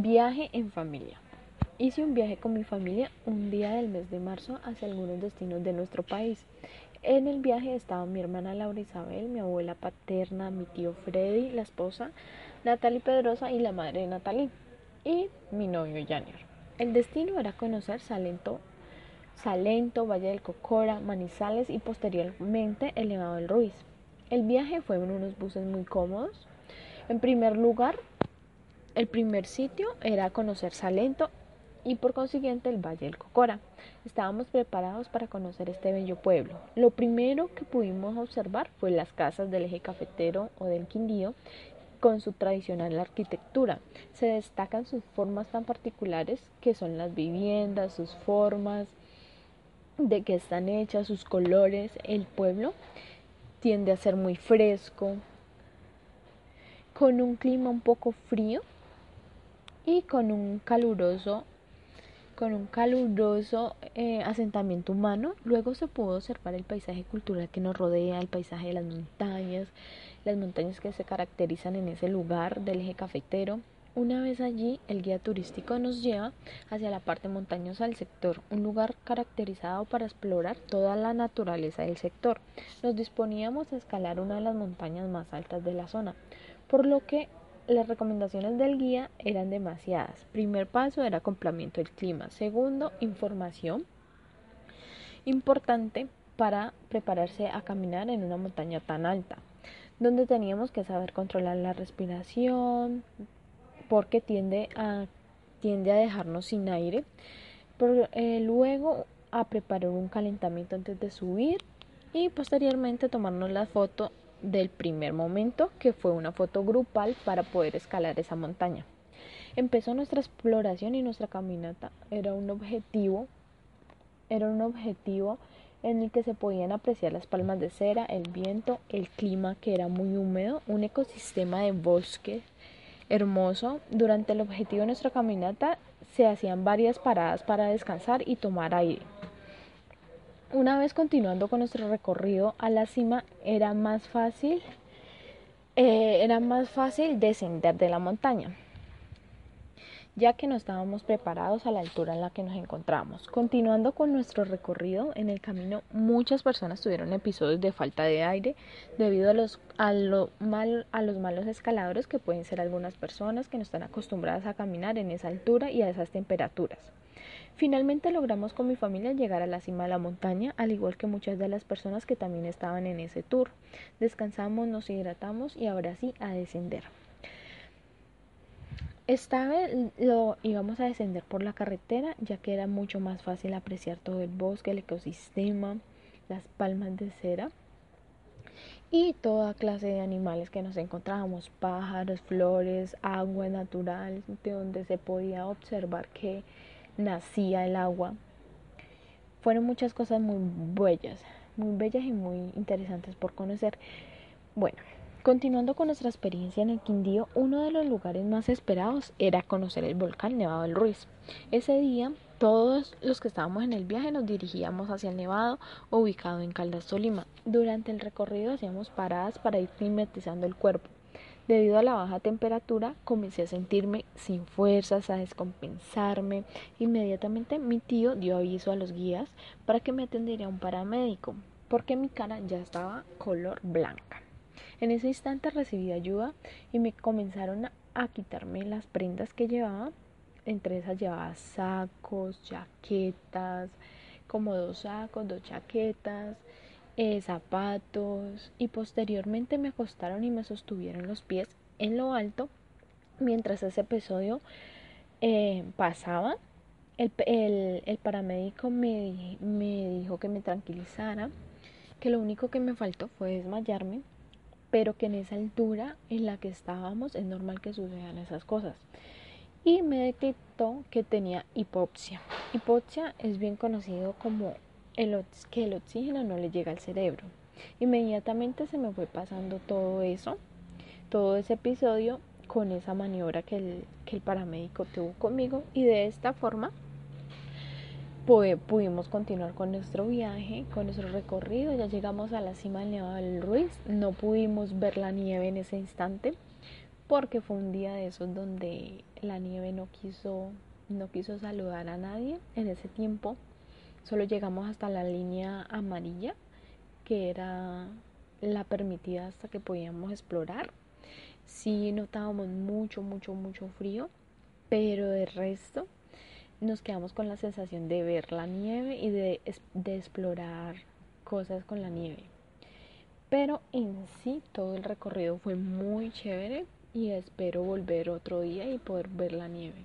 Viaje en familia. Hice un viaje con mi familia un día del mes de marzo hacia algunos destinos de nuestro país. En el viaje estaban mi hermana Laura Isabel, mi abuela paterna, mi tío Freddy, la esposa Natalie Pedrosa y la madre de Natalie, y mi novio Janior. El destino era conocer Salento, Salento, Valle del Cocora, Manizales y posteriormente el Nevado del Ruiz. El viaje fue en unos buses muy cómodos. En primer lugar, el primer sitio era conocer Salento y por consiguiente el Valle del Cocora. Estábamos preparados para conocer este bello pueblo. Lo primero que pudimos observar fue las casas del eje cafetero o del Quindío con su tradicional arquitectura. Se destacan sus formas tan particulares que son las viviendas, sus formas, de que están hechas, sus colores. El pueblo tiende a ser muy fresco, con un clima un poco frío y con un caluroso con un caluroso eh, asentamiento humano. Luego se pudo observar el paisaje cultural que nos rodea, el paisaje de las montañas, las montañas que se caracterizan en ese lugar del eje cafetero. Una vez allí, el guía turístico nos lleva hacia la parte montañosa del sector, un lugar caracterizado para explorar toda la naturaleza del sector. Nos disponíamos a escalar una de las montañas más altas de la zona, por lo que las recomendaciones del guía eran demasiadas. Primer paso era acoplamiento del clima. Segundo, información importante para prepararse a caminar en una montaña tan alta, donde teníamos que saber controlar la respiración, porque tiende a, tiende a dejarnos sin aire. Pero, eh, luego a preparar un calentamiento antes de subir y posteriormente tomarnos la foto del primer momento, que fue una foto grupal para poder escalar esa montaña. Empezó nuestra exploración y nuestra caminata. Era un objetivo, era un objetivo en el que se podían apreciar las palmas de cera, el viento, el clima que era muy húmedo, un ecosistema de bosque hermoso. Durante el objetivo de nuestra caminata se hacían varias paradas para descansar y tomar aire. Una vez continuando con nuestro recorrido a la cima, era más fácil, eh, era más fácil descender de la montaña, ya que no estábamos preparados a la altura en la que nos encontramos. Continuando con nuestro recorrido, en el camino muchas personas tuvieron episodios de falta de aire debido a los, a, lo a los malos escaladores que pueden ser algunas personas que no están acostumbradas a caminar en esa altura y a esas temperaturas. Finalmente logramos con mi familia llegar a la cima de la montaña, al igual que muchas de las personas que también estaban en ese tour. Descansamos, nos hidratamos y ahora sí a descender. Esta vez lo íbamos a descender por la carretera, ya que era mucho más fácil apreciar todo el bosque, el ecosistema, las palmas de cera y toda clase de animales que nos encontrábamos, pájaros, flores, agua natural, de donde se podía observar que nacía el agua. Fueron muchas cosas muy bellas, muy bellas y muy interesantes por conocer. Bueno, continuando con nuestra experiencia en el Quindío, uno de los lugares más esperados era conocer el volcán Nevado del Ruiz. Ese día, todos los que estábamos en el viaje nos dirigíamos hacia el Nevado, ubicado en Caldas, Tolima. Durante el recorrido hacíamos paradas para ir climatizando el cuerpo. Debido a la baja temperatura, comencé a sentirme sin fuerzas, a descompensarme. Inmediatamente mi tío dio aviso a los guías para que me atendiera un paramédico, porque mi cara ya estaba color blanca. En ese instante recibí ayuda y me comenzaron a quitarme las prendas que llevaba. Entre esas llevaba sacos, chaquetas, como dos sacos, dos chaquetas, eh, zapatos y posteriormente me acostaron y me sostuvieron los pies en lo alto mientras ese episodio eh, pasaba. El, el, paramédico me, me dijo que me tranquilizara, que lo único que me faltó fue desmayarme, pero que en esa altura en la que estábamos es normal que sucedan esas cosas. y me detectó que tenía hipoxia. Hipoxia es bien conocido como el, que el oxígeno no le llega al cerebro. Inmediatamente se me fue pasando todo eso, todo ese episodio con esa maniobra que el, que el paramédico tuvo conmigo y de esta forma pudimos continuar con nuestro viaje, con nuestro recorrido. Ya llegamos a la cima del Nevado del Ruiz. No pudimos ver la nieve en ese instante porque fue un día de esos donde la nieve no quiso, no quiso saludar a nadie. En ese tiempo solo llegamos hasta la línea amarilla, que era la permitida hasta que podíamos explorar. Sí notábamos mucho, mucho, mucho frío, pero de resto nos quedamos con la sensación de ver la nieve y de, explorar cosas con la nieve. Pero en sí todo el recorrido fue muy chévere y espero volver otro día y poder ver la nieve.